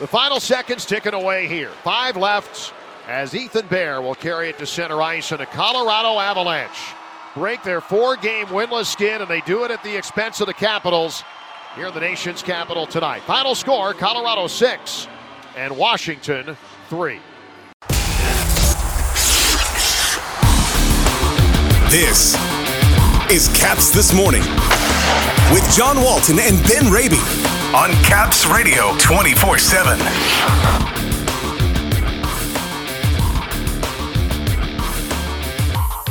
The final seconds ticking away here. Five left as Ethan Bear will carry it to center ice and a Colorado Avalanche break their four-game winless skid, and they do it at the expense of the Capitals here in the nation's capital tonight. Final score, Colorado 6 and Washington 3. This is Caps This Morning with John Walton and Ben Raby on Caps Radio 24 7.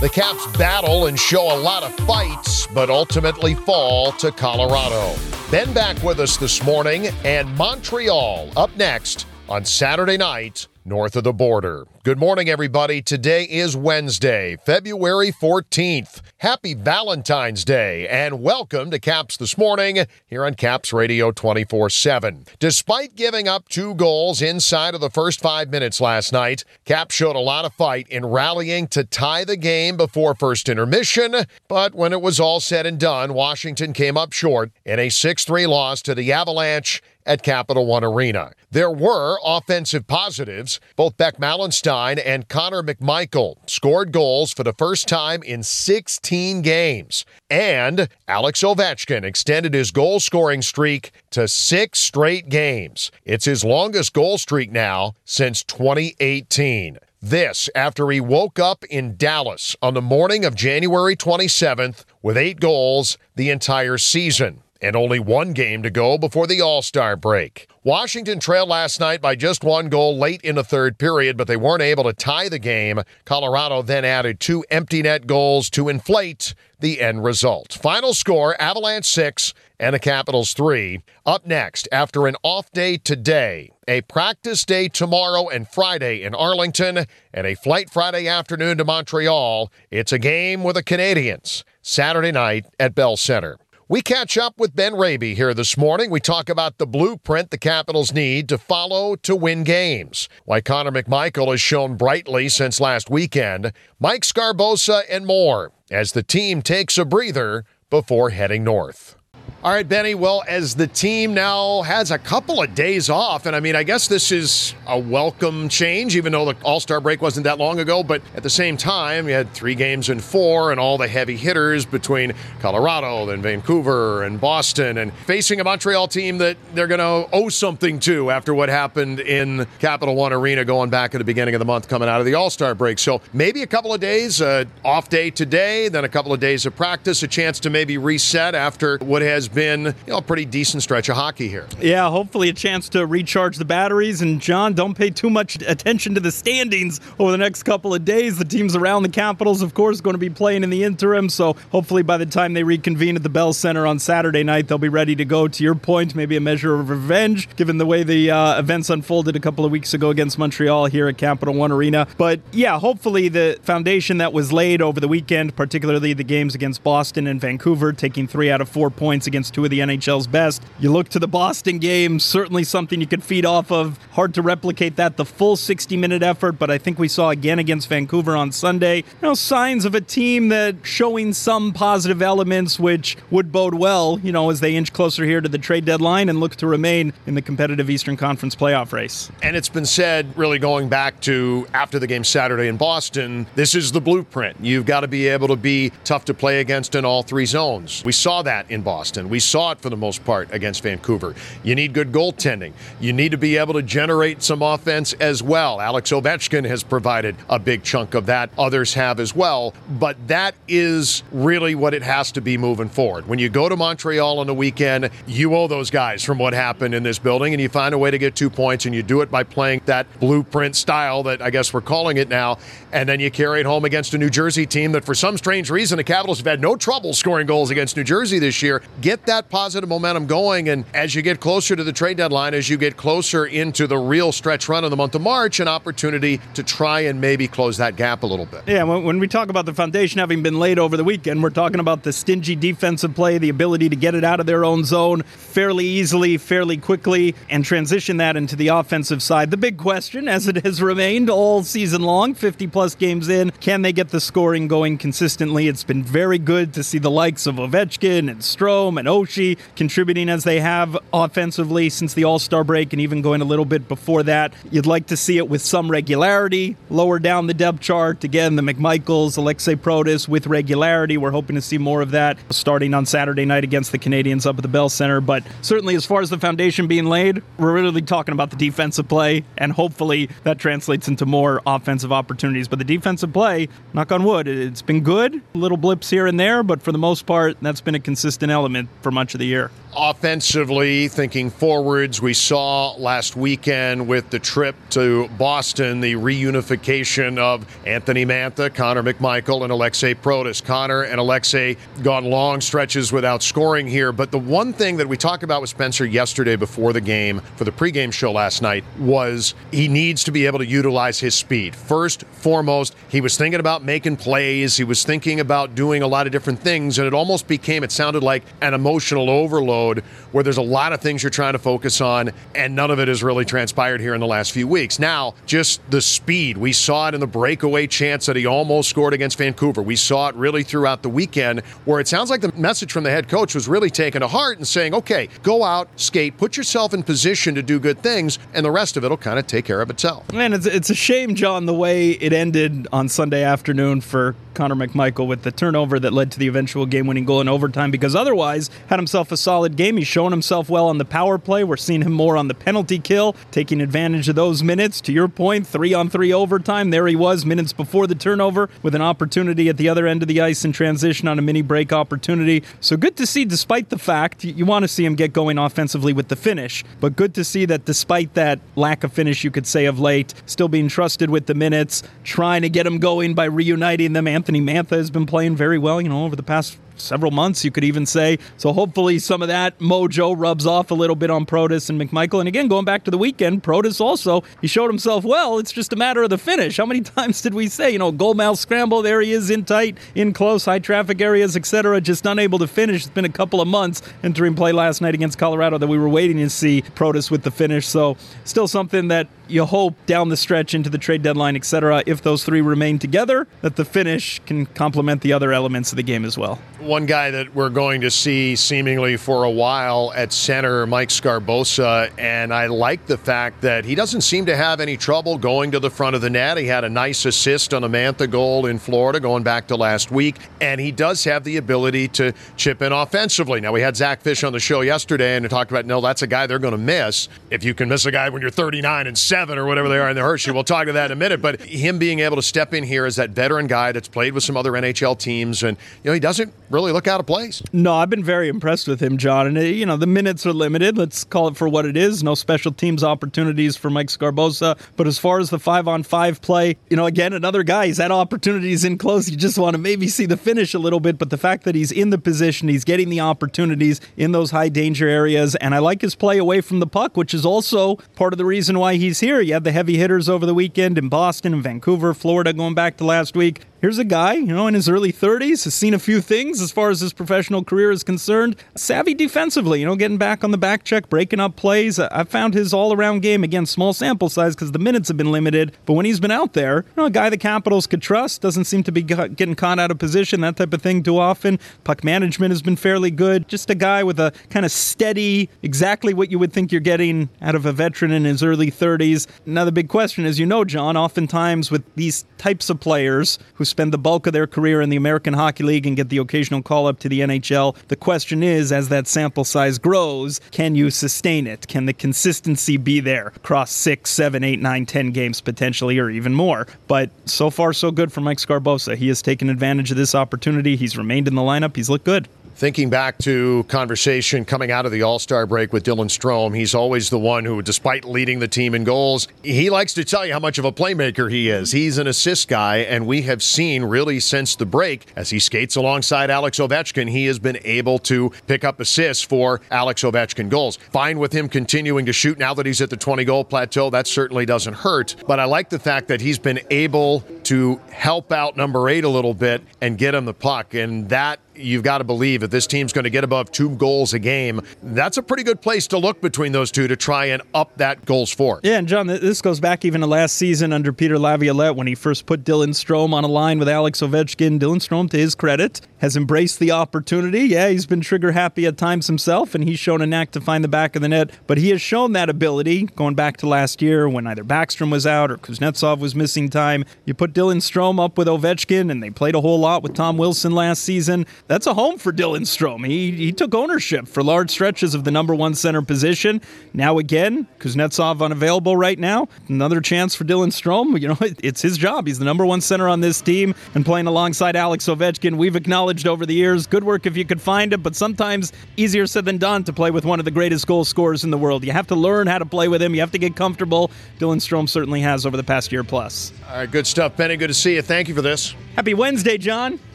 The Caps battle and show a lot of fights, but ultimately fall to Colorado. Ben back with us this morning, and Montreal up next on Saturday night north of the border. Good morning, everybody. Today is Wednesday, February 14th. Happy Valentine's Day, and welcome to Caps This Morning here on Caps Radio 24 7. Despite giving up two goals inside of the first five minutes last night, Caps showed a lot of fight in rallying to tie the game before first intermission. But when it was all said and done, Washington came up short in a 6 3 loss to the Avalanche at Capital One Arena. There were offensive positives. Both Beck Malenstyn and Connor McMichael scored goals for the first time in 16 games. And Alex Ovechkin extended his goal scoring streak to six straight games. It's his longest goal streak now since 2018. This after he woke up in Dallas on the morning of January 27th with eight goals the entire season and only one game to go before the All Star break. Washington trailed last night by just one goal late in the third period, but they weren't able to tie the game. Colorado then added two empty net goals to inflate the end result. Final score Avalanche 6 and the Capitals 3. Up next, after an off day today, a practice day tomorrow and Friday in Arlington, and a flight Friday afternoon to Montreal, it's a game with the Canadiens. Saturday night at Bell Center. We catch up with Ben Raby here this morning. We talk about the blueprint the Capitals need to follow to win games. Why Connor McMichael has shown brightly since last weekend. Mike Sgarbossa and more as the team takes a breather before heading north. All right, Benny. Well, as the team now has a couple of days off, and I mean, I guess this is a welcome change, even though the All Star break wasn't that long ago. But at the same time, you had three games in four, and all the heavy hitters between Colorado and Vancouver and Boston, and facing a Montreal team that they're going to owe something to after what happened in Capital One Arena going back at the beginning of the month, coming out of the All Star break. So maybe a couple of days, uh, off day today, then a couple of days of practice, a chance to maybe reset after what has been you know, a pretty decent stretch of hockey here. Yeah, hopefully a chance to recharge the batteries. And John, don't pay too much attention to the standings over the next couple of days. The teams around the Capitals, of course, going to be playing in the interim. So hopefully by the time they reconvene at the Bell Center on Saturday night, they'll be ready to go. To your point, maybe a measure of revenge, given the way the uh, events unfolded a couple of weeks ago against Montreal here at Capital One Arena. But yeah, hopefully the foundation that was laid over the weekend, particularly the games against Boston and Vancouver, taking three out of four points against two of the NHL's best. You look to the Boston game, certainly something you could feed off of. Hard to replicate that, the full 60 minute effort, but I think we saw again against Vancouver on Sunday. You know, signs of a team that showing some positive elements, which would bode well, you know, as they inch closer here to the trade deadline and look to remain in the competitive Eastern Conference playoff race. And it's been said, really going back to after the game Saturday in Boston, this is the blueprint. You've got to be able to be tough to play against in all three zones. We saw that in Boston. We saw it for the most part against Vancouver. You need good goaltending. You need to be able to generate some offense as well. Alex Ovechkin has provided a big chunk of that. Others have as well. But that is really what it has to be moving forward. When you go to Montreal on the weekend, you owe those guys from what happened in this building, and you find a way to get two points, and you do it by playing that blueprint style that I guess we're calling it now. And then you carry it home against a New Jersey team that, for some strange reason, the Capitals have had no trouble scoring goals against New Jersey this year. Get that positive momentum going. And as you get closer to the trade deadline, as you get closer into the real stretch run of the month of March, an opportunity to try and maybe close that gap a little bit. Yeah, when we talk about the foundation having been laid over the weekend, we're talking about the stingy defensive play, the ability to get it out of their own zone fairly easily, fairly quickly, and transition that into the offensive side. The big question, as it has remained all season long, 50 plus games in, can they get the scoring going consistently? It's been very good to see the likes of Ovechkin and Strome Lindstrom and Oshie contributing as they have offensively since the All Star break and even going a little bit before that. You'd like to see it with some regularity, lower down the depth chart. Again, the McMichaels, Alexei Protas with regularity. We're hoping to see more of that starting on Saturday night against the Canadiens up at the Bell Center. But certainly, as far as the foundation being laid, we're really talking about the defensive play, and hopefully that translates into more offensive opportunities. But the defensive play, knock on wood, it's been good. Little blips here and there, but for the most part, that's been a consistent element for much of the year. Offensively, thinking forwards, we saw last weekend with the trip to Boston the reunification of Anthony Mantha, Connor McMichael, and Alexei Protas. Connor and Alexei gone long stretches without scoring here, but the one thing that we talked about with Spencer yesterday before the game for the pregame show last night was he needs to be able to utilize his speed. First, foremost, he was thinking about making plays, he was thinking about doing a lot of different things, and it almost became, it sounded like an emotional overload where there's a lot of things you're trying to focus on, and none of it has really transpired here in the last few weeks. Now, just the speed. We saw it in the breakaway chance that he almost scored against Vancouver. We saw it really throughout the weekend, where it sounds like the message from the head coach was really taken to heart and saying, okay, go out, skate, put yourself in position to do good things, and the rest of it will kind of take care of itself. Man, it's, it's a shame, John, the way it ended on Sunday afternoon for Connor McMichael with the turnover that led to the eventual game winning goal in overtime because otherwise had himself a solid game. He's shown himself well on the power play. We're seeing him more on the penalty kill, taking advantage of those minutes. To your point, three on three overtime. There he was minutes before the turnover with an opportunity at the other end of the ice in transition on a mini break opportunity. So good to see, despite the fact you want to see him get going offensively with the finish, but good to see that despite that lack of finish, you could say of late, still being trusted with the minutes, trying to get him going by reuniting them. Anthony Mantha has been playing very well, you know, over the past several months, you could even say. So hopefully some of that mojo rubs off a little bit on Protas and McMichael. And again, going back to the weekend, Protas also, he showed himself well. It's just a matter of the finish. How many times did we say, you know, goal mouth scramble, there he is in tight, in close, high traffic areas, etc., just unable to finish. It's been a couple of months entering play last night against Colorado that we were waiting to see Protas with the finish. So still something that you hope down the stretch into the trade deadline, etc., if those three remain together, that the finish can complement the other elements of the game as well. One guy that we're going to see seemingly for a while at center, Mike Sgarbossa, and I like the fact that he doesn't seem to have any trouble going to the front of the net. He had a nice assist on a Mantha goal in Florida going back to last week, and he does have the ability to chip in offensively. Now, we had Zach Fisch on the show yesterday and talked about, no, that's a guy they're going to miss. If you can miss a guy when you're 39 and 7, seven or whatever they are in the Hershey. We'll talk to that in a minute. But him being able to step in here as that veteran guy that's played with some other NHL teams, and you know he doesn't really look out of place. No, I've been very impressed with him, John. And uh, you know the minutes are limited. Let's call it for what it is. No special teams opportunities for Mike Sgarbossa. But as far as the five on five play, you know, again another guy. He's had opportunities in close. You just want to maybe see the finish a little bit. But the fact that he's in the position, he's getting the opportunities in those high danger areas, and I like his play away from the puck, which is also part of the reason why he's here. You had the heavy hitters over the weekend in Boston and Vancouver, Florida, going back to last week. Here's a guy, you know, in his early 30s, has seen a few things as far as his professional career is concerned. Savvy defensively, you know, getting back on the back check, breaking up plays. I found his all around game, again, small sample size because the minutes have been limited. But when he's been out there, you know, a guy the Capitals could trust, doesn't seem to be getting caught out of position, that type of thing too often. Puck management has been fairly good. Just a guy with a kind of steady, exactly what you would think you're getting out of a veteran in his early 30s. Now, the big question is, you know, John, oftentimes with these types of players who spend the bulk of their career in the American Hockey League and get the occasional call up to the NHL. The question is, as that sample size grows, can you sustain it? Can the consistency be there across six, seven, eight, nine, ten games potentially, or even more? But so far, so good for Mike Sgarbossa. He has taken advantage of this opportunity. He's remained in the lineup. He's looked good. Thinking back to conversation coming out of the All Star break with Dylan Strome, he's always the one who, despite leading the team in goals, he likes to tell you how much of a playmaker he is. He's an assist guy, and we have seen really since the break, as he skates alongside Alex Ovechkin, he has been able to pick up assists for Alex Ovechkin goals. Fine with him continuing to shoot now that he's at the 20 goal plateau. That certainly doesn't hurt. But I like the fact that he's been able to help out number eight a little bit and get him the puck. And that you've got to believe that this team's going to get above two goals a game. That's a pretty good place to look between those two to try and up that goals for. Yeah, and John, this goes back even to last season under Peter Laviolette when he first put Dylan Strome on a line with Alex Ovechkin. Dylan Strome, to his credit, has embraced the opportunity. Yeah, he's been trigger happy at times himself, and he's shown a knack to find the back of the net. But he has shown that ability going back to last year when either Backstrom was out or Kuznetsov was missing time. You put Dylan Strome up with Ovechkin, and they played a whole lot with Tom Wilson last season that's a home for Dylan Strome. He, he took ownership for large stretches of the number one center position. Now again, Kuznetsov unavailable right now. Another chance for Dylan Strome. You know, it's his job. He's the number one center on this team and playing alongside Alex Ovechkin. We've acknowledged over the years, good work if you could find it, but sometimes easier said than done to play with one of the greatest goal scorers in the world. You have to learn how to play with him. You have to get comfortable. Dylan Strome certainly has over the past year plus. All right, good stuff, Benny. Good to see you. Thank you for this. Happy Wednesday, John.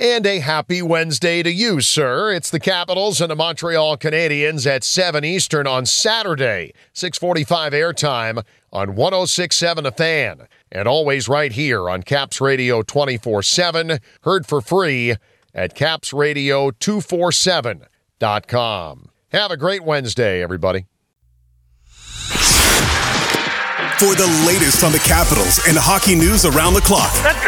And a happy Wednesday to you, sir. It's the Capitals and the Montreal Canadiens at 7 Eastern on Saturday, 645 airtime on 1067 The Fan. And always right here on Caps Radio 24-7, heard for free at capsradio247.com. Have a great Wednesday, everybody. For the latest on the Capitals and hockey news around the clock. Let's go, Caps!